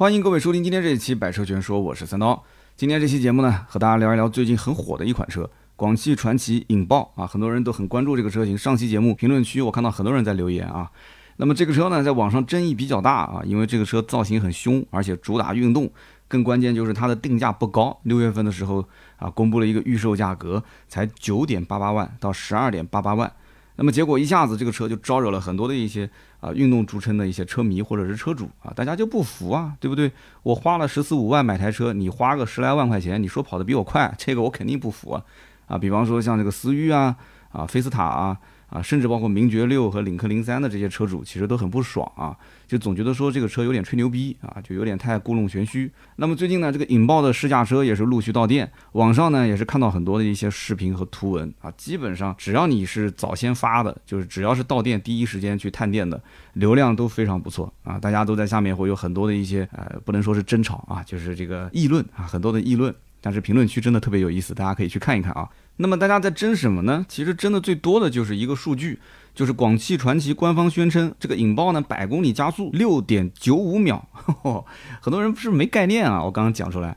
欢迎各位收听今天这一期《百车全说》，我是三刀。今天这期节目呢，和大家聊一聊最近很火的一款车——广汽传祺引爆啊！很多人都很关注这个车型。上期节目评论区我看到很多人在留言啊。那么这个车呢，在网上争议比较大啊，因为这个车造型很凶，而且主打运动，更关键就是它的定价不高。六月份的时候啊，公布了一个预售价格，才九点八八万到十二点八八万。那么结果一下子这个车就招惹了很多的一些啊运动著称的一些车迷或者是车主啊，大家就不服啊，对不对？我花了十四五万买台车，你花个十来万块钱，你说跑得比我快，这个我肯定不服啊！啊，比方说像这个思域啊，啊菲斯塔啊。啊，甚至包括名爵六和领克零三的这些车主，其实都很不爽啊，就总觉得说这个车有点吹牛逼啊，就有点太故弄玄虚。那么最近呢，这个引爆的试驾车也是陆续到店，网上呢也是看到很多的一些视频和图文啊，基本上只要你是早先发的，就是只要是到店第一时间去探店的，流量都非常不错啊，大家都在下面会有很多的一些呃，不能说是争吵啊，就是这个议论啊，很多的议论，但是评论区真的特别有意思，大家可以去看一看啊。那么大家在争什么呢？其实争的最多的就是一个数据，就是广汽传祺官方宣称这个引爆呢百公里加速六点九五秒，很多人不是没概念啊。我刚刚讲出来，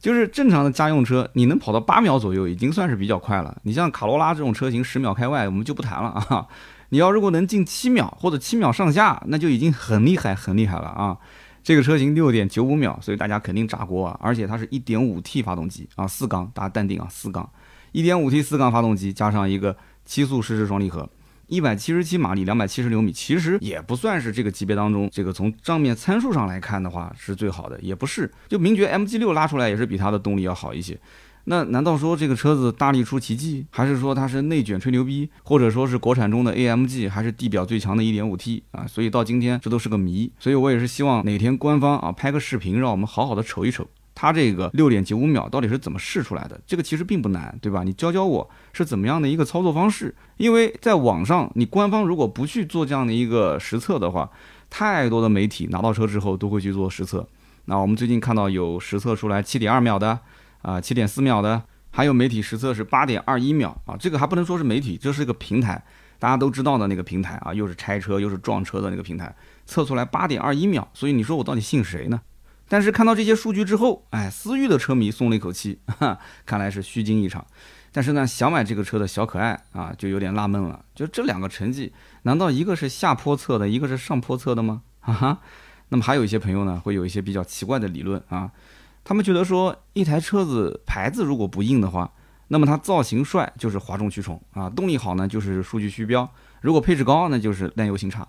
就是正常的家用车你能跑到八秒左右已经算是比较快了。你像卡罗拉这种车型十秒开外我们就不谈了啊。你要如果能进七秒或者七秒上下，那就已经很厉害很厉害了啊。这个车型六点九五秒，所以大家肯定炸锅啊。而且它是一点五 T 发动机啊，四缸，大家淡定啊，四缸。一点五 T 四缸发动机加上一个七速湿式双离合，一百七十七马力，两百七十牛米，其实也不算是这个级别当中，这个从账面参数上来看的话是最好的，也不是。就名爵 MG 六拉出来也是比它的动力要好一些。那难道说这个车子大力出奇迹，还是说它是内卷吹牛逼，或者说是国产中的 AMG 还是地表最强的一点五 T 啊？所以到今天这都是个谜。所以我也是希望哪天官方啊拍个视频，让我们好好的瞅一瞅。它这个六点九五秒到底是怎么试出来的？这个其实并不难，对吧？你教教我是怎么样的一个操作方式？因为在网上，你官方如果不去做这样的一个实测的话，太多的媒体拿到车之后都会去做实测。那我们最近看到有实测出来七点二秒的，啊，七点四秒的，还有媒体实测是八点二一秒啊。这个还不能说是媒体，这是个平台，大家都知道的那个平台啊，又是拆车又是撞车的那个平台，测出来八点二一秒。所以你说我到底信谁呢？但是看到这些数据之后，哎，思域的车迷松了一口气，哈，看来是虚惊一场。但是呢，想买这个车的小可爱啊，就有点纳闷了。就这两个成绩，难道一个是下坡测的，一个是上坡测的吗？哈哈。那么还有一些朋友呢，会有一些比较奇怪的理论啊。他们觉得说，一台车子牌子如果不硬的话，那么它造型帅就是哗众取宠啊，动力好呢就是数据虚标，如果配置高那就是耐油性差。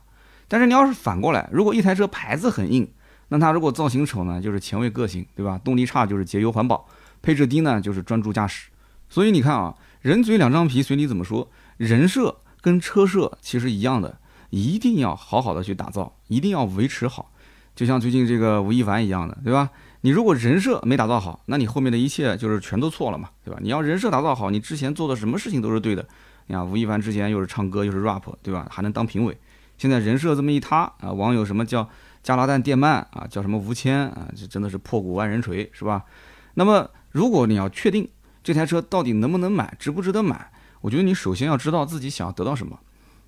但是你要是反过来，如果一台车牌子很硬，那它如果造型丑呢，就是前卫个性，对吧？动力差就是节油环保，配置低呢就是专注驾驶。所以你看啊，人嘴两张皮，随你怎么说。人设跟车设其实一样的，一定要好好的去打造，一定要维持好。就像最近这个吴亦凡一样的，对吧？你如果人设没打造好，那你后面的一切就是全都错了嘛，对吧？你要人设打造好，你之前做的什么事情都是对的。你看吴亦凡之前又是唱歌又是 rap，对吧？还能当评委。现在人设这么一塌啊，网友什么叫？加拿大电鳗啊，叫什么吴谦啊？这真的是破鼓万人锤，是吧？那么，如果你要确定这台车到底能不能买，值不值得买，我觉得你首先要知道自己想要得到什么。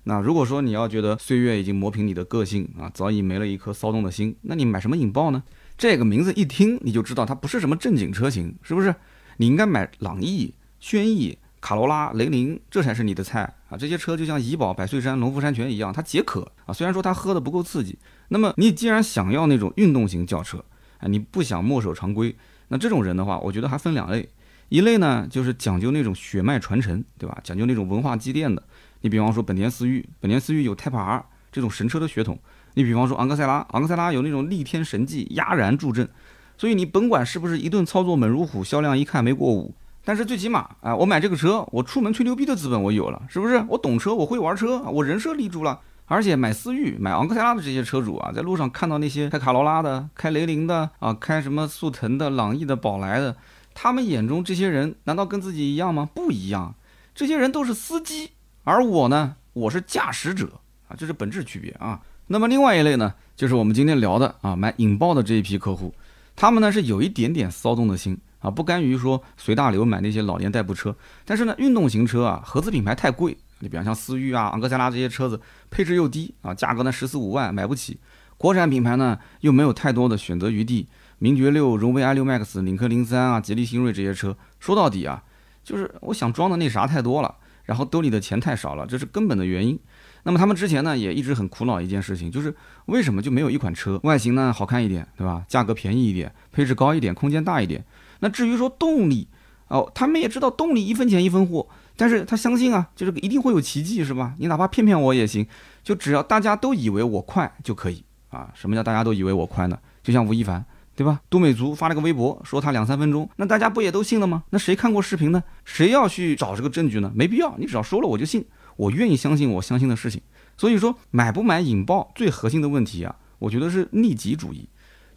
那如果说你要觉得岁月已经磨平你的个性啊，早已没了一颗骚动的心，那你买什么引爆呢？这个名字一听你就知道它不是什么正经车型，是不是？你应该买朗逸、轩逸。卡罗拉、雷凌，这才是你的菜啊！这些车就像怡宝、百岁山、农夫山泉一样，它解渴啊。虽然说它喝的不够刺激，那么你既然想要那种运动型轿车啊，你不想墨守常规，那这种人的话，我觉得还分两类。一类呢，就是讲究那种血脉传承，对吧？讲究那种文化积淀的。你比方说本田思域，本田思域有 Type R 这种神车的血统。你比方说昂克赛拉，昂克赛拉有那种逆天神技，压然助阵。所以你甭管是不是一顿操作猛如虎，销量一看没过五。但是最起码啊，我买这个车，我出门吹牛逼的资本我有了，是不是？我懂车，我会玩车，我人设立住了。而且买思域、买昂克赛拉的这些车主啊，在路上看到那些开卡罗拉的、开雷凌的啊、开什么速腾的、朗逸的、宝来的，他们眼中这些人难道跟自己一样吗？不一样，这些人都是司机，而我呢，我是驾驶者啊，这是本质区别啊。那么另外一类呢，就是我们今天聊的啊，买引爆的这一批客户，他们呢是有一点点骚动的心。啊，不甘于说随大流买那些老年代步车，但是呢，运动型车啊，合资品牌太贵。你比方像思域啊、昂克赛拉这些车子，配置又低啊，价格呢十四五万买不起。国产品牌呢又没有太多的选择余地，名爵六、荣威 i 六 max、领克零三啊、吉利星瑞这些车，说到底啊，就是我想装的那啥太多了，然后兜里的钱太少了，这是根本的原因。那么他们之前呢也一直很苦恼一件事情，就是为什么就没有一款车外形呢好看一点，对吧？价格便宜一点，配置高一点，空间大一点。那至于说动力，哦，他们也知道动力一分钱一分货，但是他相信啊，就是一定会有奇迹，是吧？你哪怕骗骗我也行，就只要大家都以为我快就可以啊。什么叫大家都以为我快呢？就像吴亦凡，对吧？都美竹发了个微博说他两三分钟，那大家不也都信了吗？那谁看过视频呢？谁要去找这个证据呢？没必要，你只要说了我就信，我愿意相信我相信的事情。所以说买不买引爆最核心的问题啊，我觉得是利己主义。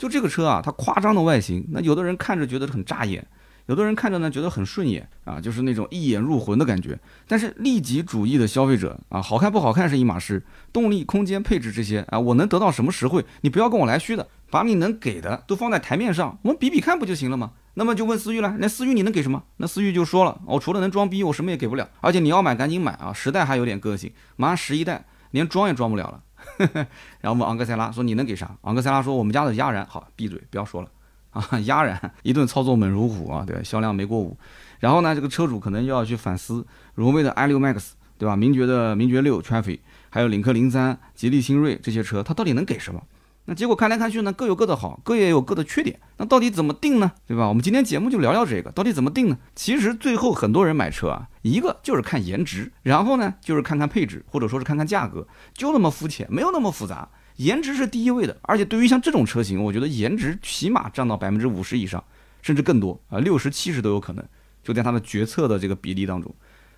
就这个车啊，它夸张的外形，那有的人看着觉得很扎眼，有的人看着呢觉得很顺眼啊，就是那种一眼入魂的感觉。但是利己主义的消费者啊，好看不好看是一码事，动力、空间、配置这些啊，我能得到什么实惠？你不要跟我来虚的，把你能给的都放在台面上，我们比比看不就行了吗？那么就问思域了，那思域你能给什么？那思域就说了，我除了能装逼，我什么也给不了。而且你要买赶紧买啊，十代还有点个性，马上十一代连装也装不了了。呵 然后问昂克赛拉说：“你能给啥？”昂克赛拉说：“我们家的压燃好，闭嘴，不要说了啊！压燃一顿操作猛如虎啊，对，销量没过五。然后呢，这个车主可能又要去反思，荣威的 i 六 max，对吧？名爵的名爵六 Traffic，还有领克零三、吉利星瑞这些车，它到底能给什么？”那结果看来看去呢，各有各的好，各也有各的缺点。那到底怎么定呢？对吧？我们今天节目就聊聊这个，到底怎么定呢？其实最后很多人买车啊，一个就是看颜值，然后呢就是看看配置，或者说是看看价格，就那么肤浅，没有那么复杂。颜值是第一位的，而且对于像这种车型，我觉得颜值起码占到百分之五十以上，甚至更多啊，六十七十都有可能，就在它的决策的这个比例当中。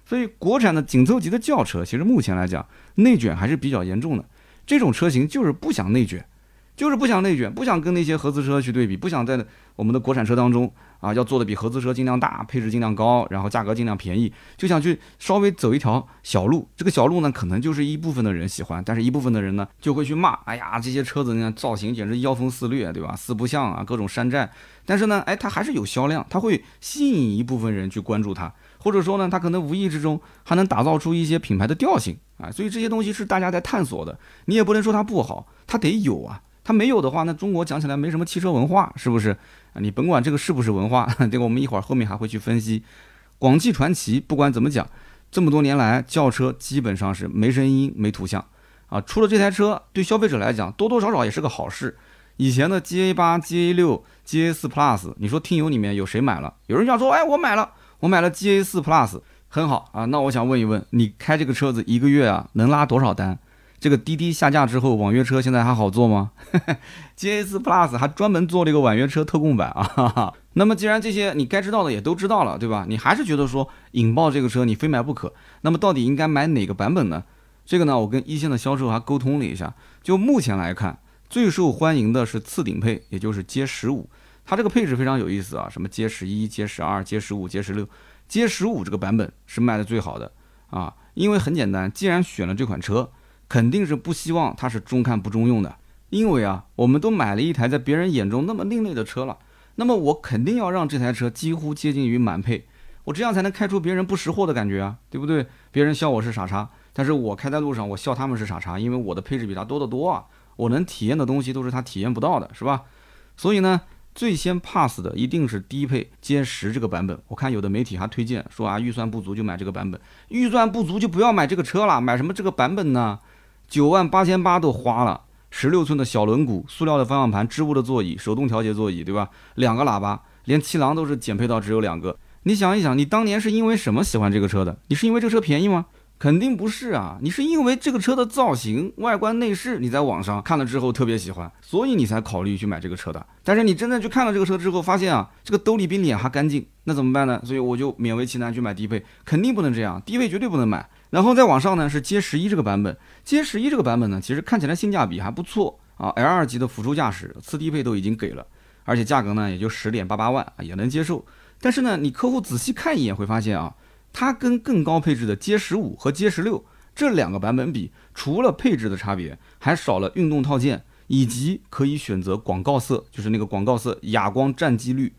所以国产的紧凑级的轿车，其实目前来讲内卷还是比较严重的。这种车型就是不想内卷。就是不想内卷，不想跟那些合资车去对比，不想在我们的国产车当中啊，要做的比合资车尽量大，配置尽量高，然后价格尽量便宜，就想去稍微走一条小路。这个小路呢，可能就是一部分的人喜欢，但是一部分的人呢，就会去骂。哎呀，这些车子呢，造型简直妖风肆虐，对吧？四不像啊，各种山寨。但是呢，哎，它还是有销量，它会吸引一部分人去关注它，或者说呢，它可能无意之中还能打造出一些品牌的调性啊。所以这些东西是大家在探索的，你也不能说它不好，它得有啊。它没有的话，那中国讲起来没什么汽车文化，是不是啊？你甭管这个是不是文化，这个我们一会儿后面还会去分析。广汽传祺不管怎么讲，这么多年来轿车基本上是没声音、没图像啊。出了这台车，对消费者来讲多多少少也是个好事。以前的 GA 八、GA 六、GA 四 Plus，你说听友里面有谁买了？有人想说，哎，我买了，我买了 GA 四 Plus，很好啊。那我想问一问，你开这个车子一个月啊，能拉多少单？这个滴滴下架之后，网约车现在还好做吗？GS Plus 还专门做了一个网约车特供版啊。那么既然这些你该知道的也都知道了，对吧？你还是觉得说引爆这个车你非买不可，那么到底应该买哪个版本呢？这个呢，我跟一线的销售还沟通了一下，就目前来看，最受欢迎的是次顶配，也就是街十五。它这个配置非常有意思啊，什么街十一、街十二、街十五、街十六，街十五这个版本是卖的最好的啊，因为很简单，既然选了这款车。肯定是不希望它是中看不中用的，因为啊，我们都买了一台在别人眼中那么另类的车了，那么我肯定要让这台车几乎接近于满配，我这样才能开出别人不识货的感觉啊，对不对？别人笑我是傻叉，但是我开在路上，我笑他们是傻叉，因为我的配置比他多得多啊，我能体验的东西都是他体验不到的，是吧？所以呢。最先 pass 的一定是低配歼十这个版本，我看有的媒体还推荐说啊，预算不足就买这个版本，预算不足就不要买这个车了，买什么这个版本呢？九万八千八都花了，十六寸的小轮毂，塑料的方向盘，织物的座椅，手动调节座椅，对吧？两个喇叭，连气囊都是减配到只有两个。你想一想，你当年是因为什么喜欢这个车的？你是因为这个车便宜吗？肯定不是啊，你是因为这个车的造型、外观、内饰，你在网上看了之后特别喜欢，所以你才考虑去买这个车的。但是你真正去看了这个车之后，发现啊，这个兜里比脸还干净，那怎么办呢？所以我就勉为其难去买低配，肯定不能这样，低配绝对不能买。然后再往上呢是 J 十一这个版本，，J 十一这个版本呢，其实看起来性价比还不错啊，L 二级的辅助驾驶，次低配都已经给了，而且价格呢也就十点八八万啊，也能接受。但是呢，你客户仔细看一眼会发现啊。它跟更高配置的 J 十五和 J 十六这两个版本比，除了配置的差别，还少了运动套件，以及可以选择广告色，就是那个广告色哑光战机绿，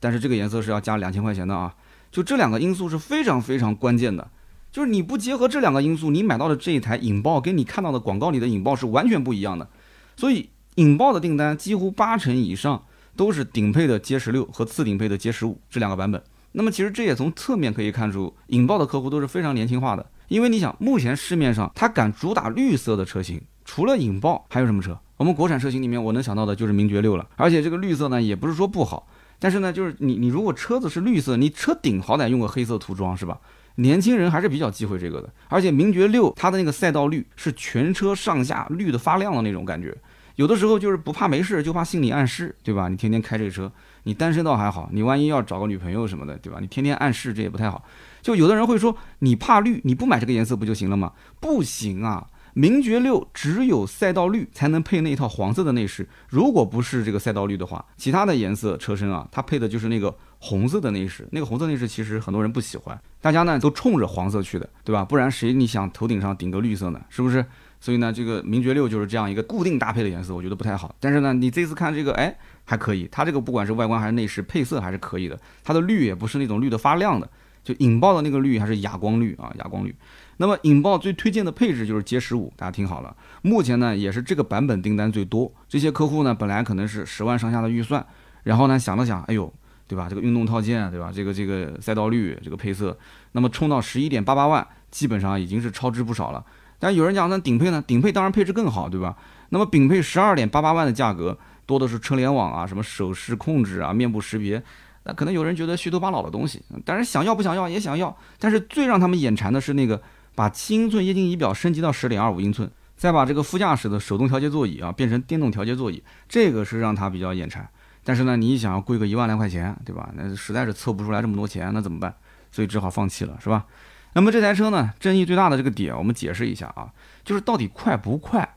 但是这个颜色是要加两千块钱的啊。就这两个因素是非常非常关键的，就是你不结合这两个因素，你买到的这一台引爆跟你看到的广告里的引爆是完全不一样的。所以引爆的订单几乎八成以上都是顶配的 J 十六和次顶配的 J 十五这两个版本。那么其实这也从侧面可以看出，引爆的客户都是非常年轻化的。因为你想，目前市面上它敢主打绿色的车型，除了引爆还有什么车？我们国产车型里面，我能想到的就是名爵六了。而且这个绿色呢，也不是说不好，但是呢，就是你你如果车子是绿色，你车顶好歹用个黑色涂装是吧？年轻人还是比较忌讳这个的。而且名爵六它的那个赛道绿是全车上下绿的发亮的那种感觉。有的时候就是不怕没事，就怕心理暗示，对吧？你天天开这个车，你单身倒还好，你万一要找个女朋友什么的，对吧？你天天暗示这也不太好。就有的人会说，你怕绿，你不买这个颜色不就行了吗？不行啊！名爵六只有赛道绿才能配那一套黄色的内饰，如果不是这个赛道绿的话，其他的颜色车身啊，它配的就是那个红色的内饰。那个红色内饰其实很多人不喜欢，大家呢都冲着黄色去的，对吧？不然谁你想头顶上顶个绿色呢？是不是？所以呢，这个名爵六就是这样一个固定搭配的颜色，我觉得不太好。但是呢，你这次看这个，哎，还可以。它这个不管是外观还是内饰配色还是可以的。它的绿也不是那种绿的发亮的，就引爆的那个绿还是哑光绿啊，哑光绿。那么引爆最推荐的配置就是 J 十五，大家听好了。目前呢，也是这个版本订单最多。这些客户呢，本来可能是十万上下的预算，然后呢想了想，哎呦，对吧？这个运动套件，对吧？这个这个赛道绿，这个配色，那么冲到十一点八八万，基本上已经是超支不少了。但有人讲，那顶配呢？顶配当然配置更好，对吧？那么顶配十二点八八万的价格，多的是车联网啊，什么手势控制啊，面部识别。那可能有人觉得虚头巴脑的东西，但是想要不想要也想要。但是最让他们眼馋的是那个把七英寸液晶仪表升级到十点二五英寸，再把这个副驾驶的手动调节座椅啊变成电动调节座椅，这个是让他比较眼馋。但是呢，你一想要贵个一万来块钱，对吧？那实在是凑不出来这么多钱，那怎么办？所以只好放弃了，是吧？那么这台车呢，争议最大的这个点，我们解释一下啊，就是到底快不快？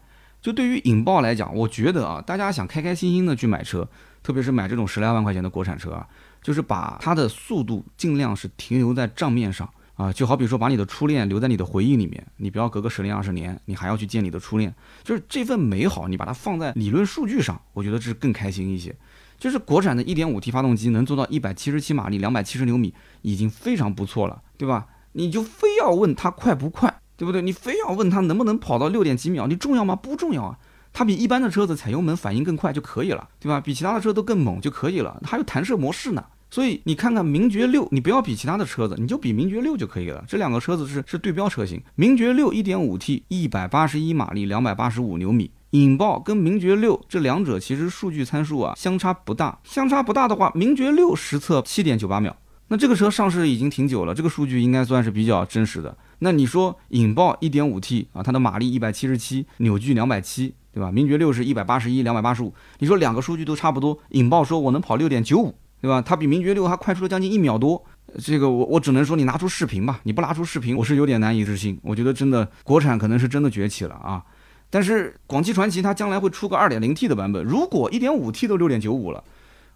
就对于引爆来讲，我觉得啊，大家想开开心心的去买车，特别是买这种十来万块钱的国产车啊，就是把它的速度尽量是停留在账面上啊，就好比说把你的初恋留在你的回忆里面，你不要隔个十年二十年，你还要去见你的初恋，就是这份美好，你把它放在理论数据上，我觉得这是更开心一些。就是国产的 1.5T 发动机能做到177马力、270牛米，已经非常不错了，对吧？你就非要问它快不快，对不对？你非要问它能不能跑到六点几秒，你重要吗？不重要啊，它比一般的车子踩油门反应更快就可以了，对吧？比其他的车都更猛就可以了，还有弹射模式呢。所以你看看名爵六，你不要比其他的车子，你就比名爵六就可以了。这两个车子是是对标车型，名爵六 1.5T 181马力285牛米，引爆跟名爵六这两者其实数据参数啊相差不大，相差不大的话，名爵六实测7.98秒。那这个车上市已经挺久了，这个数据应该算是比较真实的。那你说引爆 1.5T 啊，它的马力177，扭矩270，对吧？名爵六是一百八十一，两百八十五。你说两个数据都差不多，引爆说我能跑6.95，对吧？它比名爵六还快出了将近一秒多。这个我我只能说你拿出视频吧，你不拿出视频，我是有点难以置信。我觉得真的国产可能是真的崛起了啊。但是广汽传祺它将来会出个 2.0T 的版本，如果 1.5T 都6.95了，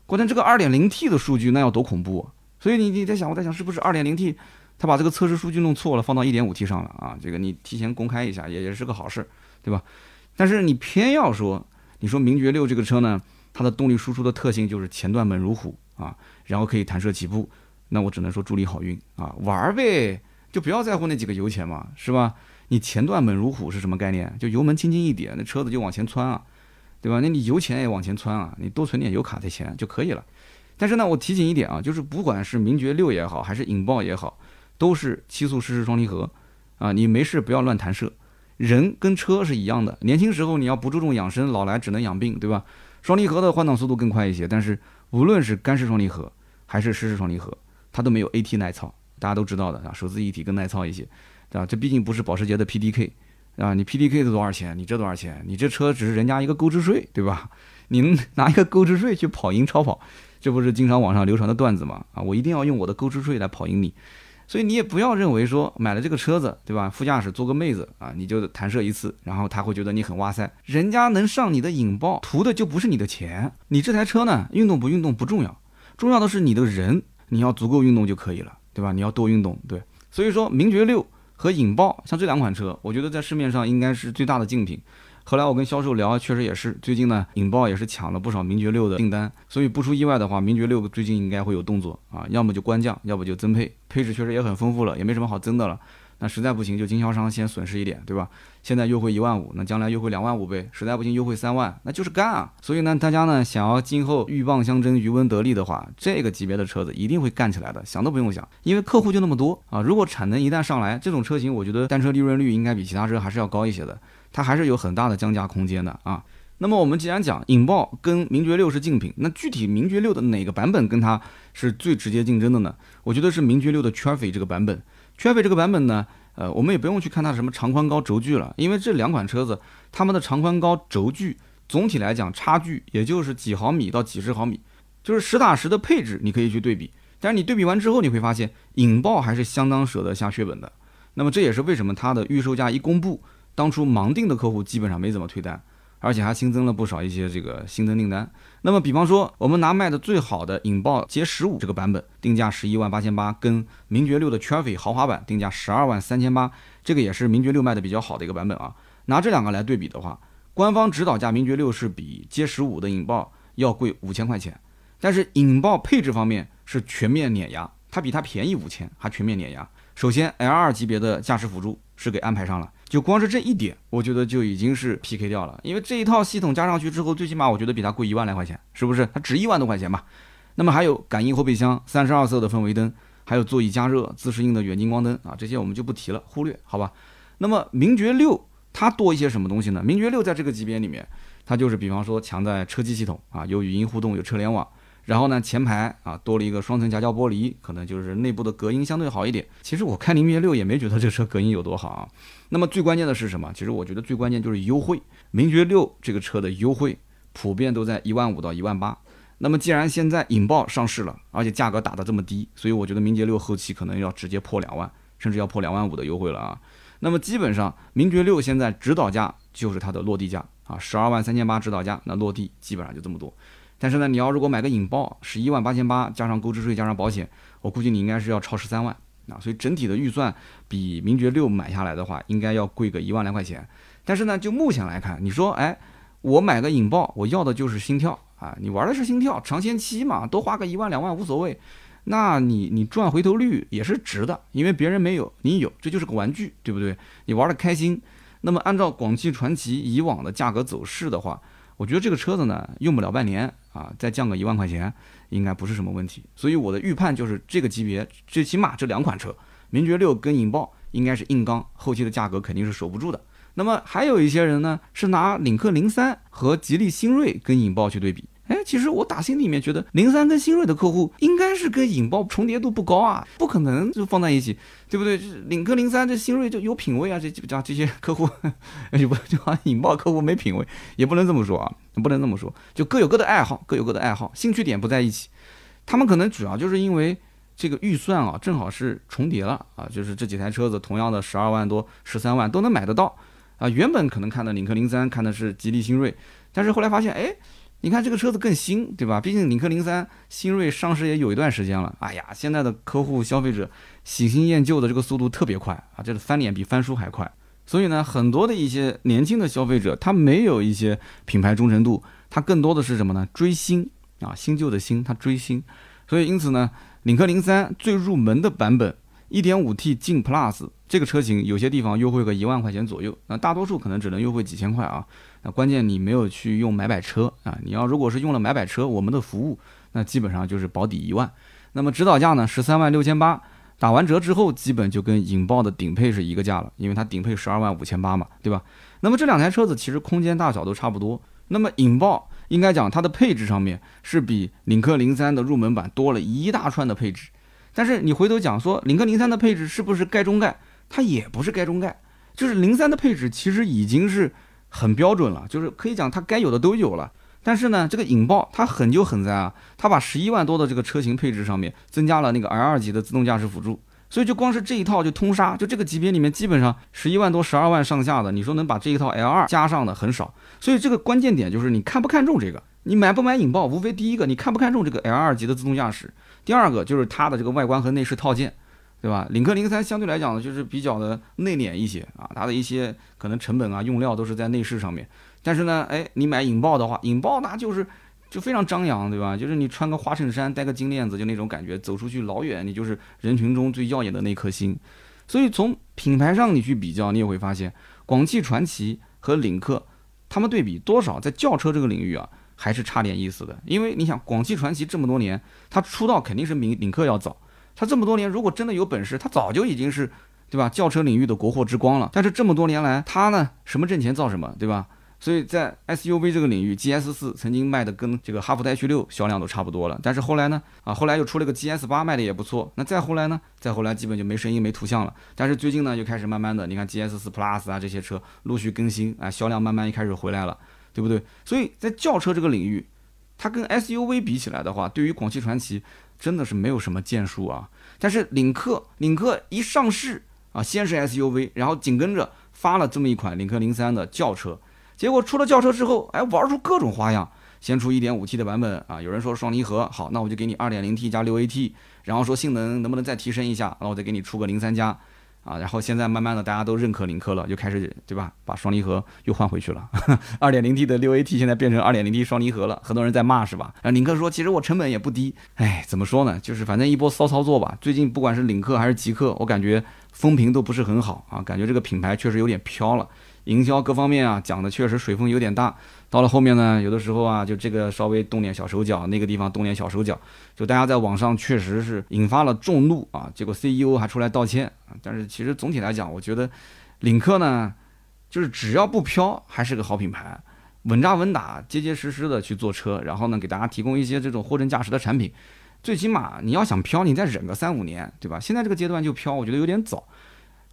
关键这个 2.0T 的数据那要多恐怖啊！所以你你在想，我在想是不是二点零 T，他把这个测试数据弄错了，放到一点五 T 上了啊？这个你提前公开一下，也也是个好事，对吧？但是你偏要说，你说名爵六这个车呢，它的动力输出的特性就是前段猛如虎啊，然后可以弹射起步，那我只能说祝你好运啊，玩儿呗，就不要在乎那几个油钱嘛，是吧？你前段猛如虎是什么概念？就油门轻轻一点，那车子就往前窜啊，对吧？那你油钱也往前窜啊，你多存点油卡的钱就可以了。但是呢，我提醒一点啊，就是不管是名爵六也好，还是引爆也好，都是七速湿式双离合，啊，你没事不要乱弹射。人跟车是一样的，年轻时候你要不注重养生，老来只能养病，对吧？双离合的换挡速度更快一些，但是无论是干式双离合还是湿式双离合，它都没有 AT 耐操，大家都知道的啊，手自一体更耐操一些，对吧？这毕竟不是保时捷的 PDK，啊，你 PDK 的多少钱？你这多少钱？你这车只是人家一个购置税，对吧？你拿一个购置税去跑赢超跑？这不是经常网上流传的段子吗？啊，我一定要用我的购置税来跑赢你，所以你也不要认为说买了这个车子，对吧？副驾驶坐个妹子啊，你就弹射一次，然后他会觉得你很哇塞。人家能上你的引爆，图的就不是你的钱。你这台车呢，运动不运动不重要，重要的是你的人，你要足够运动就可以了，对吧？你要多运动，对。所以说，名爵六和引爆像这两款车，我觉得在市面上应该是最大的竞品。后来我跟销售聊，确实也是，最近呢，引爆也是抢了不少名爵六的订单，所以不出意外的话，名爵六最近应该会有动作啊，要么就官降，要么就增配，配置确实也很丰富了，也没什么好增的了。那实在不行就经销商先损失一点，对吧？现在优惠一万五，那将来优惠两万五呗。实在不行优惠三万，那就是干啊！所以呢，大家呢想要今后鹬蚌相争，渔翁得利的话，这个级别的车子一定会干起来的，想都不用想，因为客户就那么多啊。如果产能一旦上来，这种车型我觉得单车利润率应该比其他车还是要高一些的，它还是有很大的降价空间的啊。那么我们既然讲引爆跟名爵六是竞品，那具体名爵六的哪个版本跟它是最直接竞争的呢？我觉得是名爵六的 Trophy 这个版本。Trophy 这个版本呢？呃，我们也不用去看它什么长宽高轴距了，因为这两款车子它们的长宽高轴距总体来讲差距也就是几毫米到几十毫米，就是实打实的配置你可以去对比，但是你对比完之后你会发现引爆还是相当舍得下血本的。那么这也是为什么它的预售价一公布，当初盲定的客户基本上没怎么退单。而且还新增了不少一些这个新增订单。那么，比方说，我们拿卖的最好的引爆 J 十五这个版本，定价十一万八千八，跟名爵六的 Trophy 豪华版定价十二万三千八，这个也是名爵六卖的比较好的一个版本啊。拿这两个来对比的话，官方指导价名爵六是比 J 十五的引爆要贵五千块钱，但是引爆配置方面是全面碾压，它比它便宜五千，还全面碾压。首先，L2 级别的驾驶辅助是给安排上了。就光是这一点，我觉得就已经是 PK 掉了，因为这一套系统加上去之后，最起码我觉得比它贵一万来块钱，是不是？它值一万多块钱吧？那么还有感应后备箱、三十二色的氛围灯，还有座椅加热、自适应的远近光灯啊，这些我们就不提了，忽略，好吧？那么名爵六它多一些什么东西呢？名爵六在这个级别里面，它就是比方说强在车机系统啊，有语音互动，有车联网。然后呢，前排啊多了一个双层夹胶玻璃，可能就是内部的隔音相对好一点。其实我开名爵六也没觉得这车隔音有多好啊。那么最关键的是什么？其实我觉得最关键就是优惠。名爵六这个车的优惠普遍都在一万五到一万八。那么既然现在引爆上市了，而且价格打得这么低，所以我觉得名爵六后期可能要直接破两万，甚至要破两万五的优惠了啊。那么基本上名爵六现在指导价就是它的落地价啊，十二万三千八指导价，那落地基本上就这么多。但是呢，你要如果买个引爆，十一万八千八加上购置税加上保险，我估计你应该是要超十三万啊。所以整体的预算比名爵六买下来的话，应该要贵个一万来块钱。但是呢，就目前来看，你说，哎，我买个引爆，我要的就是心跳啊，你玩的是心跳，尝鲜期嘛，多花个一万两万无所谓。那你你赚回头率也是值的，因为别人没有，你有，这就是个玩具，对不对？你玩的开心。那么按照广汽传祺以往的价格走势的话，我觉得这个车子呢，用不了半年。啊，再降个一万块钱，应该不是什么问题。所以我的预判就是这个级别，最起码这两款车，名爵六跟引爆应该是硬刚，后期的价格肯定是守不住的。那么还有一些人呢，是拿领克零三和吉利星瑞跟引爆去对比。哎，其实我打心里面觉得，零三跟新锐的客户应该是跟引爆重叠度不高啊，不可能就放在一起，对不对？就是领克零三这新锐就有品位啊，这这这些客户，就不就好像引爆客户没品位，也不能这么说啊，不能这么说，就各有各的爱好，各有各的爱好，兴趣点不在一起，他们可能主要就是因为这个预算啊，正好是重叠了啊，就是这几台车子同样的十二万多、十三万都能买得到啊，原本可能看的领克零三，看的是吉利新锐，但是后来发现，哎。你看这个车子更新，对吧？毕竟领克零三、新锐上市也有一段时间了。哎呀，现在的客户消费者喜新厌旧的这个速度特别快啊，这个翻脸比翻书还快。所以呢，很多的一些年轻的消费者，他没有一些品牌忠诚度，他更多的是什么呢？追新啊，新旧的新，他追新。所以因此呢，领克零三最入门的版本，1.5T 劲 Plus 这个车型，有些地方优惠个一万块钱左右，那大多数可能只能优惠几千块啊。那关键你没有去用买买车啊！你要如果是用了买买车，我们的服务那基本上就是保底一万。那么指导价呢十三万六千八，打完折之后基本就跟引爆的顶配是一个价了，因为它顶配十二万五千八嘛，对吧？那么这两台车子其实空间大小都差不多。那么引爆应该讲它的配置上面是比领克零三的入门版多了一大串的配置，但是你回头讲说领克零三的配置是不是盖中盖？它也不是该中盖，就是零三的配置其实已经是。很标准了，就是可以讲它该有的都有了。但是呢，这个引爆它狠就狠在啊，它把十一万多的这个车型配置上面增加了那个 L 二级的自动驾驶辅助，所以就光是这一套就通杀，就这个级别里面基本上十一万多、十二万上下的，你说能把这一套 L 二加上的很少。所以这个关键点就是你看不看重这个，你买不买引爆，无非第一个你看不看重这个 L 二级的自动驾驶，第二个就是它的这个外观和内饰套件。对吧？领克零三相对来讲呢，就是比较的内敛一些啊，它的一些可能成本啊、用料都是在内饰上面。但是呢，哎，你买引爆的话，引爆那就是就非常张扬，对吧？就是你穿个花衬衫，戴个金链子，就那种感觉，走出去老远，你就是人群中最耀眼的那颗星。所以从品牌上你去比较，你也会发现广汽传祺和领克，他们对比多少在轿车这个领域啊，还是差点意思的。因为你想，广汽传祺这么多年，它出道肯定是比领克要早。他这么多年，如果真的有本事，他早就已经是，对吧？轿车领域的国货之光了。但是这么多年来，他呢，什么挣钱造什么，对吧？所以在 SUV 这个领域，GS 四曾经卖的跟这个哈弗 H 六销量都差不多了。但是后来呢，啊，后来又出了个 GS 八，卖的也不错。那再后来呢，再后来基本就没声音、没图像了。但是最近呢，又开始慢慢的，你看 GS 四 Plus 啊这些车陆续更新，啊，销量慢慢一开始回来了，对不对？所以在轿车这个领域，它跟 SUV 比起来的话，对于广汽传祺真的是没有什么建树啊。但是领克，领克一上市啊，先是 SUV，然后紧跟着发了这么一款领克零三的轿车。结果出了轿车之后，哎，玩出各种花样。先出 1.5T 的版本啊，有人说双离合，好，那我就给你 2.0T 加 6AT，然后说性能能不能再提升一下，那我再给你出个零三加，啊，然后现在慢慢的大家都认可领克了，就开始对吧，把双离合又换回去了。二点零 T 的六 AT 现在变成二点零 T 双离合了，很多人在骂是吧？然后，领克说其实我成本也不低，哎，怎么说呢？就是反正一波骚操作吧。最近不管是领克还是极客，我感觉风评都不是很好啊，感觉这个品牌确实有点飘了。营销各方面啊，讲的确实水分有点大。到了后面呢，有的时候啊，就这个稍微动点小手脚，那个地方动点小手脚，就大家在网上确实是引发了众怒啊。结果 CEO 还出来道歉。但是其实总体来讲，我觉得领克呢，就是只要不飘，还是个好品牌，稳扎稳打、结结实实的去做车，然后呢，给大家提供一些这种货真价实的产品。最起码你要想飘，你再忍个三五年，对吧？现在这个阶段就飘，我觉得有点早。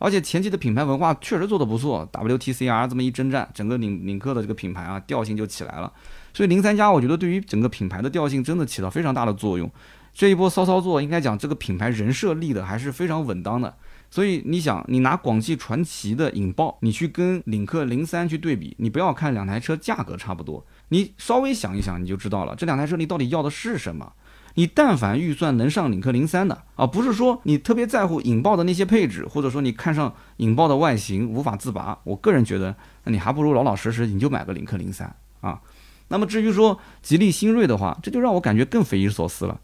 而且前期的品牌文化确实做得不错，WTCR 这么一征战，整个领领克的这个品牌啊调性就起来了。所以零三加我觉得对于整个品牌的调性真的起到非常大的作用。这一波骚操作应该讲这个品牌人设立的还是非常稳当的。所以你想，你拿广汽传祺的引爆，你去跟领克零三去对比，你不要看两台车价格差不多，你稍微想一想你就知道了，这两台车你到底要的是什么？你但凡预算能上领克零三的啊，不是说你特别在乎引爆的那些配置，或者说你看上引爆的外形无法自拔，我个人觉得，那你还不如老老实实你就买个领克零三啊。那么至于说吉利新锐的话，这就让我感觉更匪夷所思了。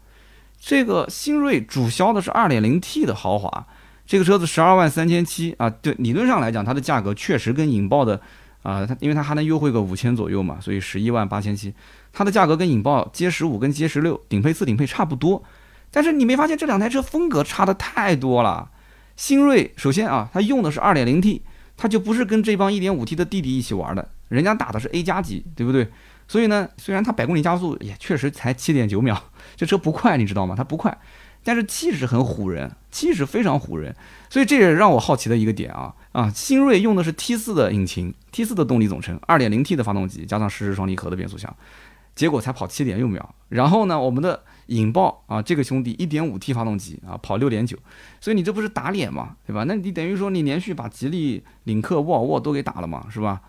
这个新锐主销的是二点零 T 的豪华，这个车子十二万三千七啊，对，理论上来讲它的价格确实跟引爆的啊，它因为它还能优惠个五千左右嘛，所以十一万八千七。它的价格跟引爆 G 十五跟 G 十六顶配四顶配差不多，但是你没发现这两台车风格差的太多了？新锐首先啊，它用的是二点零 T，它就不是跟这帮一点五 T 的弟弟一起玩的，人家打的是 A 加级，对不对？所以呢，虽然它百公里加速也确实才七点九秒，这车不快，你知道吗？它不快，但是气势很唬人，气势非常唬人，所以这也让我好奇的一个点啊啊，新锐用的是 T 四的引擎，T 四的动力总成，二点零 T 的发动机，加上湿式双离合的变速箱。结果才跑七点六秒，然后呢，我们的引爆啊，这个兄弟一点五 T 发动机啊，跑六点九，所以你这不是打脸吗？对吧？那你等于说你连续把吉利、领克、沃尔沃都给打了嘛，是吧？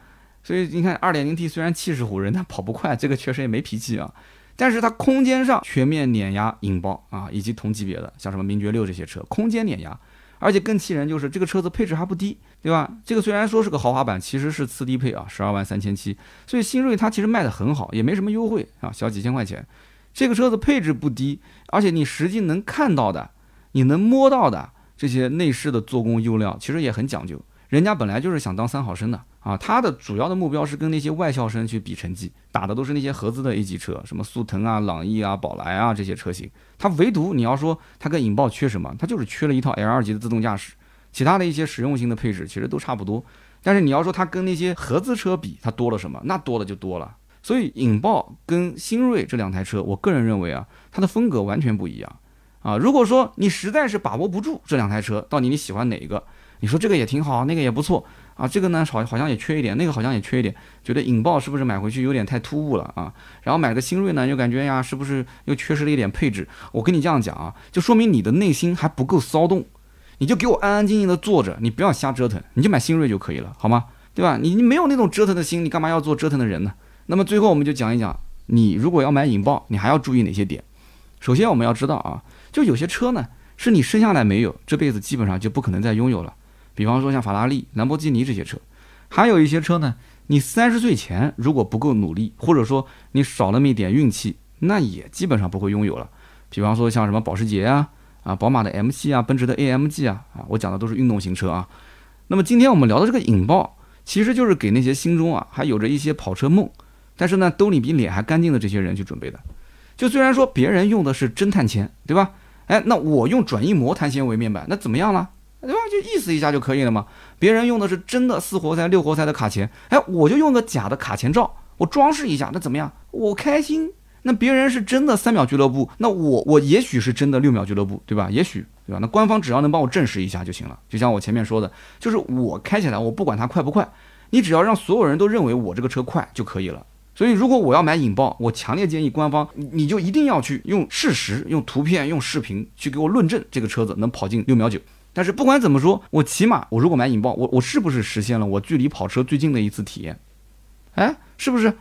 所以你看，二点零 T 虽然气势唬人，但跑不快，这个确实也没脾气啊。但是它空间上全面碾压引爆啊，以及同级别的像什么名爵六这些车，空间碾压。而且更气人就是这个车子配置还不低，对吧？这个虽然说是个豪华版，其实是次低配啊，十二万三千七。所以新锐它其实卖的很好，也没什么优惠啊，小几千块钱。这个车子配置不低，而且你实际能看到的、你能摸到的这些内饰的做工、用料，其实也很讲究。人家本来就是想当三好生的啊，他的主要的目标是跟那些外校生去比成绩，打的都是那些合资的 A 级车，什么速腾啊、朗逸啊、宝来啊这些车型。他唯独你要说他跟引爆缺什么，他就是缺了一套 L 二级的自动驾驶，其他的一些实用性的配置其实都差不多。但是你要说他跟那些合资车比，它多了什么？那多了就多了。所以引爆跟新锐这两台车，我个人认为啊，它的风格完全不一样啊。如果说你实在是把握不住这两台车，到底你喜欢哪一个？你说这个也挺好，那个也不错啊，这个呢好好像也缺一点，那个好像也缺一点，觉得引爆是不是买回去有点太突兀了啊？然后买个新锐呢，又感觉呀，是不是又缺失了一点配置？我跟你这样讲啊，就说明你的内心还不够骚动，你就给我安安静静的坐着，你不要瞎折腾，你就买新锐就可以了，好吗？对吧？你你没有那种折腾的心，你干嘛要做折腾的人呢？那么最后我们就讲一讲，你如果要买引爆，你还要注意哪些点？首先我们要知道啊，就有些车呢，是你生下来没有，这辈子基本上就不可能再拥有了。比方说像法拉利、兰博基尼这些车，还有一些车呢，你三十岁前如果不够努力，或者说你少那么一点运气，那也基本上不会拥有了。比方说像什么保时捷啊、啊，宝马的 M 系啊，奔驰的 AMG 啊，啊，我讲的都是运动型车啊。那么今天我们聊的这个引爆，其实就是给那些心中啊还有着一些跑车梦，但是呢兜里比脸还干净的这些人去准备的。就虽然说别人用的是真碳纤，对吧？哎，那我用转印膜碳纤维面板，那怎么样了？对吧？就意思一下就可以了嘛。别人用的是真的四活塞、六活塞的卡钳，哎，我就用个假的卡钳罩，我装饰一下，那怎么样？我开心。那别人是真的三秒俱乐部，那我我也许是真的六秒俱乐部，对吧？也许，对吧？那官方只要能帮我证实一下就行了。就像我前面说的，就是我开起来，我不管它快不快，你只要让所有人都认为我这个车快就可以了。所以，如果我要买引爆，我强烈建议官方，你就一定要去用事实、用图片、用视频去给我论证这个车子能跑进六秒九。但是不管怎么说，我起码我如果买引爆，我我是不是实现了我距离跑车最近的一次体验？哎，是不是？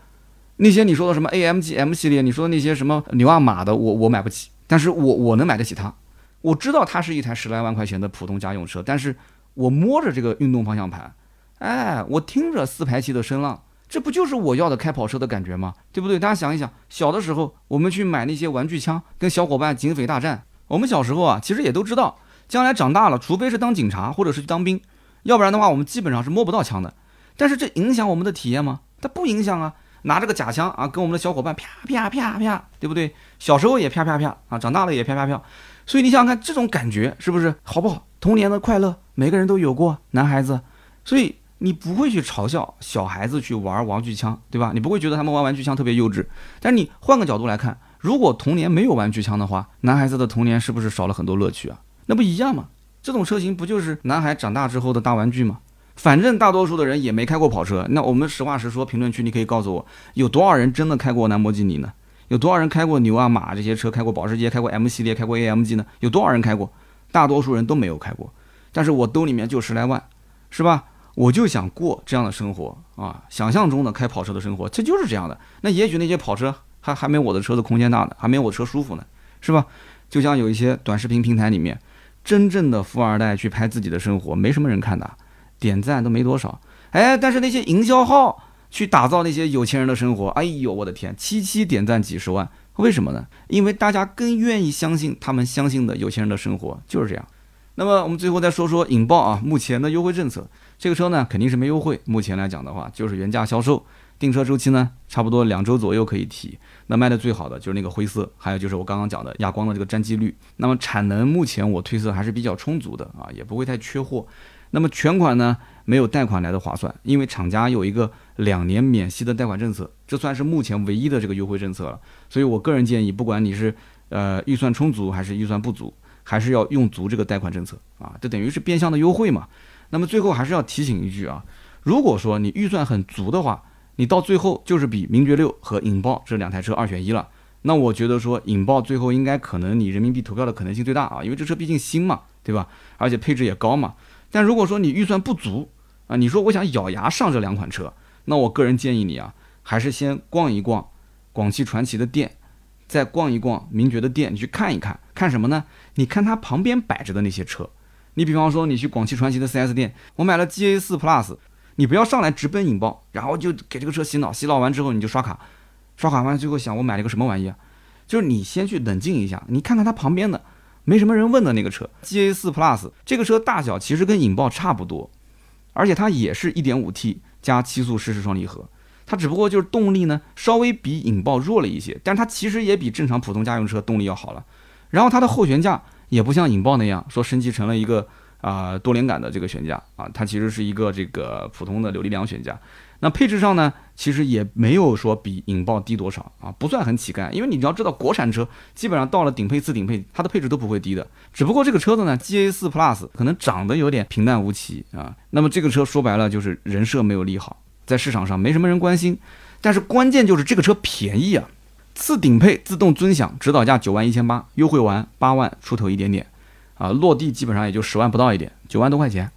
那些你说的什么 AMG M 系列，你说的那些什么牛二马的，我我买不起，但是我我能买得起它。我知道它是一台十来万块钱的普通家用车，但是我摸着这个运动方向盘，哎，我听着四排气的声浪，这不就是我要的开跑车的感觉吗？对不对？大家想一想，小的时候我们去买那些玩具枪，跟小伙伴警匪大战，我们小时候啊，其实也都知道。将来长大了，除非是当警察或者是去当兵，要不然的话，我们基本上是摸不到枪的。但是这影响我们的体验吗？它不影响啊！拿着个假枪啊，跟我们的小伙伴啪啪啪啪，对不对？小时候也啪啪啪啊，长大了也啪啪啪。所以你想想看，这种感觉是不是好不好？童年的快乐，每个人都有过，男孩子。所以你不会去嘲笑小孩子去玩玩具枪，对吧？你不会觉得他们玩玩具枪特别幼稚。但是你换个角度来看，如果童年没有玩具枪的话，男孩子的童年是不是少了很多乐趣啊？那不一样吗？这种车型不就是男孩长大之后的大玩具吗？反正大多数的人也没开过跑车。那我们实话实说，评论区你可以告诉我，有多少人真的开过兰博基尼呢？有多少人开过牛啊马这些车？开过保时捷，开过 M 系列，开过 AMG 呢？有多少人开过？大多数人都没有开过。但是我兜里面就十来万，是吧？我就想过这样的生活啊，想象中的开跑车的生活，这就是这样的。那也许那些跑车还还没我的车子空间大呢，还没我车舒服呢，是吧？就像有一些短视频平台里面。真正的富二代去拍自己的生活，没什么人看的，点赞都没多少。哎，但是那些营销号去打造那些有钱人的生活，哎呦，我的天，七七点赞几十万，为什么呢？因为大家更愿意相信他们相信的有钱人的生活就是这样。那么我们最后再说说引爆啊，目前的优惠政策，这个车呢肯定是没优惠，目前来讲的话就是原价销售。订车周期呢，差不多两周左右可以提。那卖的最好的就是那个灰色，还有就是我刚刚讲的亚光的这个沾机率。那么产能目前我推测还是比较充足的啊，也不会太缺货。那么全款呢，没有贷款来的划算，因为厂家有一个两年免息的贷款政策，这算是目前唯一的这个优惠政策了。所以我个人建议，不管你是呃预算充足还是预算不足，还是要用足这个贷款政策啊，这等于是变相的优惠嘛。那么最后还是要提醒一句啊，如果说你预算很足的话，你到最后就是比名爵六和引爆这两台车二选一了，那我觉得说引爆最后应该可能你人民币投票的可能性最大啊，因为这车毕竟新嘛，对吧？而且配置也高嘛。但如果说你预算不足啊，你说我想咬牙上这两款车，那我个人建议你啊，还是先逛一逛广汽传祺的店，再逛一逛名爵的店，你去看一看，看什么呢？你看它旁边摆着的那些车，你比方说你去广汽传祺的 4S 店，我买了 GA4 Plus。你不要上来直奔引爆，然后就给这个车洗脑，洗脑完之后你就刷卡，刷卡完最后想我买了个什么玩意啊？就是你先去冷静一下，你看看它旁边的没什么人问的那个车，GA4 Plus 这个车大小其实跟引爆差不多，而且它也是一点五 T 加七速湿式双离合，它只不过就是动力呢稍微比引爆弱了一些，但它其实也比正常普通家用车动力要好了。然后它的后悬架也不像引爆那样说升级成了一个。啊，多连杆的这个悬架啊，它其实是一个这个普通的扭力梁悬架。那配置上呢，其实也没有说比引爆低多少啊，不算很乞丐。因为你要知道，国产车基本上到了顶配次顶配，它的配置都不会低的。只不过这个车子呢，GA4 Plus 可能长得有点平淡无奇啊。那么这个车说白了就是人设没有立好，在市场上没什么人关心。但是关键就是这个车便宜啊，次顶配自动尊享，指导价九万一千八，优惠完八万出头一点点。啊，落地基本上也就十万不到一点，九万多块钱。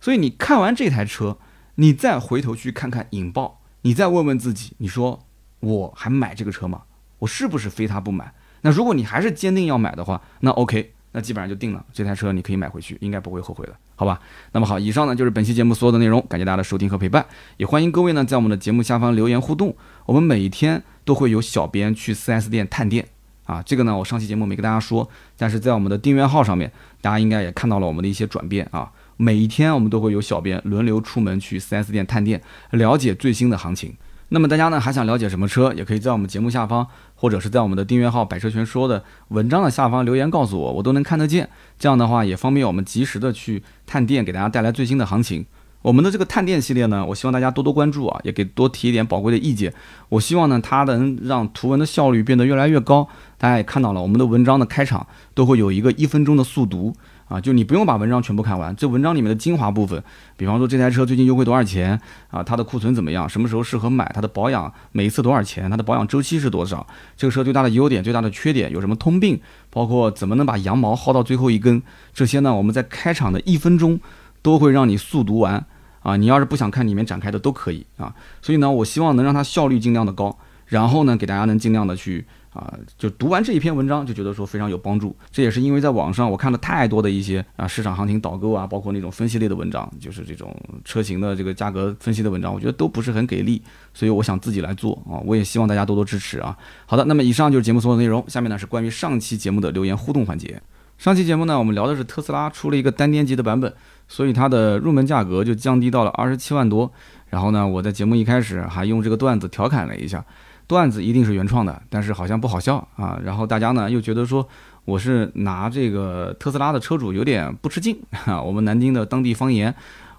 所以你看完这台车，你再回头去看看引爆，你再问问自己，你说我还买这个车吗？我是不是非它不买？那如果你还是坚定要买的话，那 OK，那基本上就定了，这台车你可以买回去，应该不会后悔的，好吧？那么好，以上呢就是本期节目所有的内容，感谢大家的收听和陪伴，也欢迎各位呢在我们的节目下方留言互动，我们每一天都会有小编去 4S 店探店。啊。这个呢，我上期节目没跟大家说，但是在我们的订阅号上面，大家应该也看到了我们的一些转变啊。每一天我们都会有小编轮流出门去 4S 店探店，了解最新的行情。那么大家呢还想了解什么车，也可以在我们节目下方，或者是在我们的订阅号“百车全说”的文章的下方留言告诉我，我都能看得见。这样的话也方便我们及时的去探店，给大家带来最新的行情。我们的这个探店系列呢，我希望大家多多关注啊，也给多提一点宝贵的意见。我希望呢，它能让图文的效率变得越来越高。大家也看到了，我们的文章的开场都会有一个一分钟的速读。啊，就你不用把文章全部看完，这文章里面的精华部分，比方说这台车最近优惠多少钱啊？它的库存怎么样？什么时候适合买？它的保养每一次多少钱？它的保养周期是多少？这个车最大的优点、最大的缺点有什么通病？包括怎么能把羊毛薅到最后一根？这些呢，我们在开场的一分钟都会让你速读完啊！你要是不想看里面展开的都可以啊。所以呢，我希望能让它效率尽量的高，然后呢，给大家能尽量的去。啊，就读完这一篇文章就觉得说非常有帮助，这也是因为在网上我看了太多的一些啊市场行情导购啊，包括那种分析类的文章，就是这种车型的这个价格分析的文章，我觉得都不是很给力，所以我想自己来做啊，我也希望大家多多支持啊。好的，那么以上就是节目所有内容，下面呢是关于上期节目的留言互动环节。上期节目呢，我们聊的是特斯拉出了一个单电机的版本，所以它的入门价格就降低到了二十七万多。然后呢，我在节目一开始还用这个段子调侃了一下。段子一定是原创的，但是好像不好笑啊。然后大家呢又觉得说我是拿这个特斯拉的车主有点不吃惊啊。我们南京的当地方言，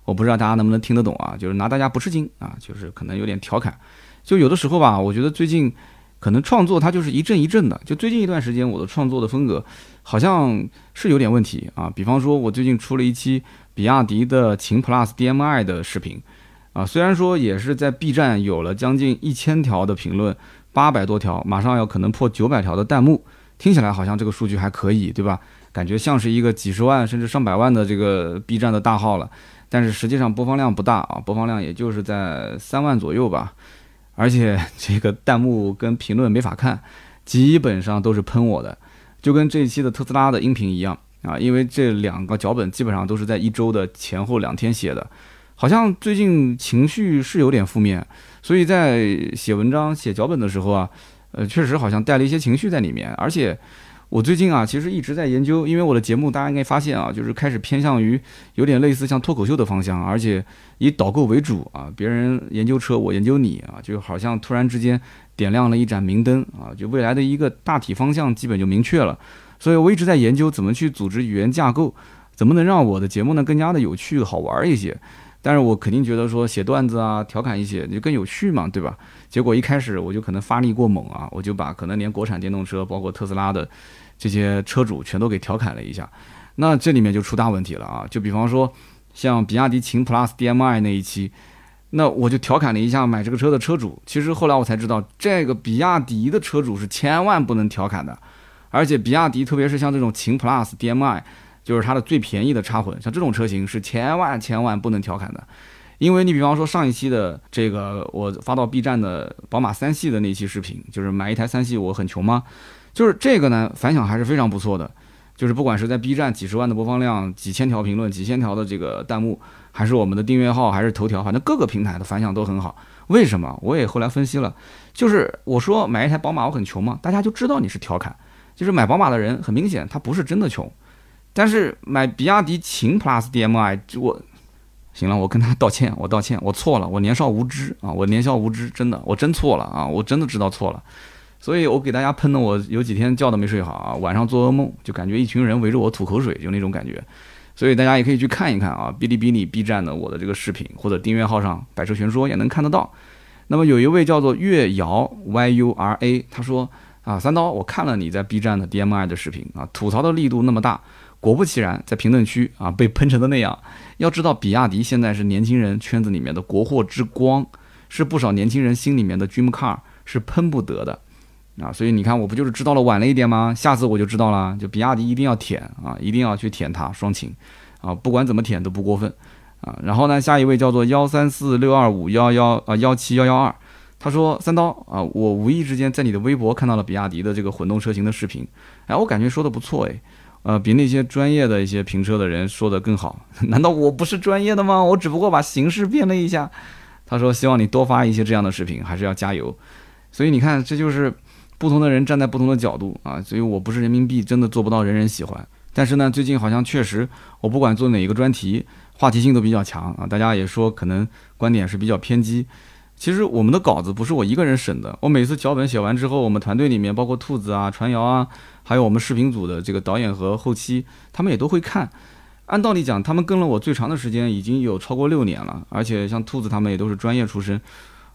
我不知道大家能不能听得懂啊。就是拿大家不吃惊啊，就是可能有点调侃。就有的时候吧，我觉得最近可能创作它就是一阵一阵的。就最近一段时间，我的创作的风格好像是有点问题啊。比方说，我最近出了一期比亚迪的秦 PLUS DM-i 的视频。啊，虽然说也是在 B 站有了将近一千条的评论，八百多条，马上要可能破九百条的弹幕，听起来好像这个数据还可以，对吧？感觉像是一个几十万甚至上百万的这个 B 站的大号了，但是实际上播放量不大啊，播放量也就是在三万左右吧，而且 这个弹幕跟评论没法看，基本上都是喷我的，就跟这一期的特斯拉的音频一样啊，因为这两个脚本基本上都是在一周的前后两天写的。好像最近情绪是有点负面，所以在写文章、写脚本的时候啊，呃，确实好像带了一些情绪在里面。而且我最近啊，其实一直在研究，因为我的节目大家应该发现啊，就是开始偏向于有点类似像脱口秀的方向，而且以导购为主啊。别人研究车，我研究你啊，就好像突然之间点亮了一盏明灯啊，就未来的一个大体方向基本就明确了。所以我一直在研究怎么去组织语言架构，怎么能让我的节目呢更加的有趣好玩一些。但是我肯定觉得说写段子啊，调侃一些就更有趣嘛，对吧？结果一开始我就可能发力过猛啊，我就把可能连国产电动车，包括特斯拉的这些车主全都给调侃了一下，那这里面就出大问题了啊！就比方说像比亚迪秦 PLUS DM-i 那一期，那我就调侃了一下买这个车的车主。其实后来我才知道，这个比亚迪的车主是千万不能调侃的，而且比亚迪特别是像这种秦 PLUS DM-i。就是它的最便宜的插混，像这种车型是千万千万不能调侃的，因为你比方说上一期的这个我发到 B 站的宝马三系的那期视频，就是买一台三系我很穷吗？就是这个呢反响还是非常不错的，就是不管是在 B 站几十万的播放量、几千条评论、几千条的这个弹幕，还是我们的订阅号，还是头条，反正各个平台的反响都很好。为什么？我也后来分析了，就是我说买一台宝马我很穷吗？大家就知道你是调侃，就是买宝马的人很明显他不是真的穷。但是买比亚迪秦 PLUS DM-i，我行了，我跟他道歉，我道歉，我错了，我年少无知啊，我年少无知，真的，我真错了啊，我真的知道错了，所以我给大家喷的，我有几天觉都没睡好啊，晚上做噩梦，就感觉一群人围着我吐口水，就那种感觉，所以大家也可以去看一看啊，哔哩哔哩、B 站的我的这个视频，或者订阅号上“百车全说”也能看得到。那么有一位叫做月瑶 YURA，他说啊，三刀，我看了你在 B 站的 DM-i 的视频啊，吐槽的力度那么大。果不其然，在评论区啊被喷成的那样。要知道，比亚迪现在是年轻人圈子里面的国货之光，是不少年轻人心里面的 dream car，是喷不得的啊。所以你看，我不就是知道了晚了一点吗？下次我就知道了，就比亚迪一定要舔啊，一定要去舔它双擎啊，不管怎么舔都不过分啊。然后呢，下一位叫做幺三四六二五幺幺啊幺七幺幺二，他说三刀啊，我无意之间在你的微博看到了比亚迪的这个混动车型的视频，哎，我感觉说的不错哎。呃，比那些专业的一些评车的人说的更好。难道我不是专业的吗？我只不过把形式变了一下。他说希望你多发一些这样的视频，还是要加油。所以你看，这就是不同的人站在不同的角度啊，所以我不是人民币，真的做不到人人喜欢。但是呢，最近好像确实，我不管做哪一个专题，话题性都比较强啊，大家也说可能观点是比较偏激。其实我们的稿子不是我一个人审的，我每次脚本写完之后，我们团队里面包括兔子啊、传谣啊，还有我们视频组的这个导演和后期，他们也都会看。按道理讲，他们跟了我最长的时间已经有超过六年了，而且像兔子他们也都是专业出身。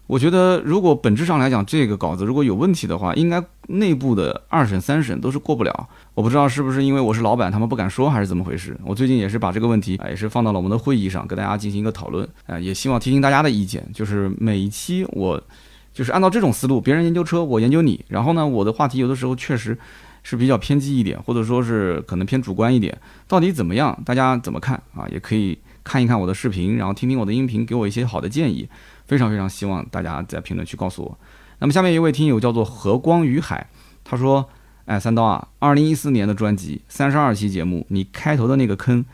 我觉得，如果本质上来讲，这个稿子如果有问题的话，应该内部的二审、三审都是过不了。我不知道是不是因为我是老板，他们不敢说，还是怎么回事。我最近也是把这个问题啊，也是放到了我们的会议上，跟大家进行一个讨论啊，也希望听听大家的意见。就是每一期我就是按照这种思路，别人研究车，我研究你。然后呢，我的话题有的时候确实是比较偏激一点，或者说是可能偏主观一点。到底怎么样？大家怎么看啊？也可以看一看我的视频，然后听听我的音频，给我一些好的建议。非常非常希望大家在评论区告诉我。那么下面一位听友叫做和光于海，他说：“哎，三刀啊，二零一四年的专辑三十二期节目，你开头的那个坑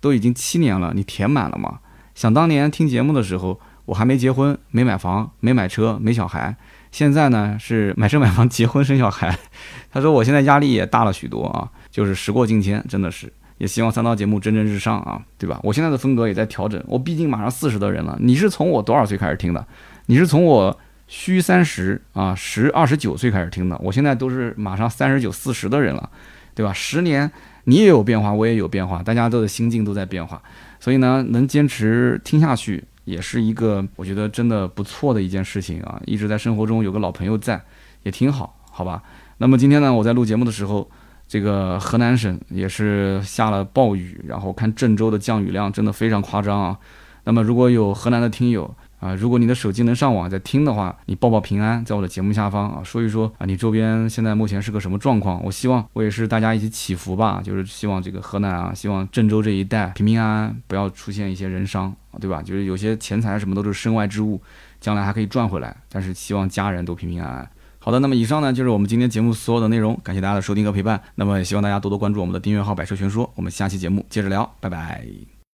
都已经七年了，你填满了吗？想当年听节目的时候，我还没结婚，没买房，没买车，没小孩。现在呢是买车买房，结婚生小孩。他说我现在压力也大了许多啊，就是时过境迁，真的是。”也希望三刀节目蒸蒸日上啊，对吧？我现在的风格也在调整，我毕竟马上四十的人了。你是从我多少岁开始听的？你是从我虚三十啊，十二十九岁开始听的。我现在都是马上三十九、四十的人了，对吧？十年你也有变化，我也有变化，大家都的心境都在变化。所以呢，能坚持听下去，也是一个我觉得真的不错的一件事情啊。一直在生活中有个老朋友在，也挺好，好吧？那么今天呢，我在录节目的时候。这个河南省也是下了暴雨，然后看郑州的降雨量真的非常夸张啊。那么如果有河南的听友啊，如果你的手机能上网在听的话，你报报平安，在我的节目下方啊说一说啊，你周边现在目前是个什么状况？我希望我也是大家一起祈福吧，就是希望这个河南啊，希望郑州这一带平平安安，不要出现一些人伤，对吧？就是有些钱财什么都是身外之物，将来还可以赚回来，但是希望家人都平平安安。好的，那么以上呢就是我们今天节目所有的内容，感谢大家的收听和陪伴。那么也希望大家多多关注我们的订阅号“百车全说”，我们下期节目接着聊，拜拜。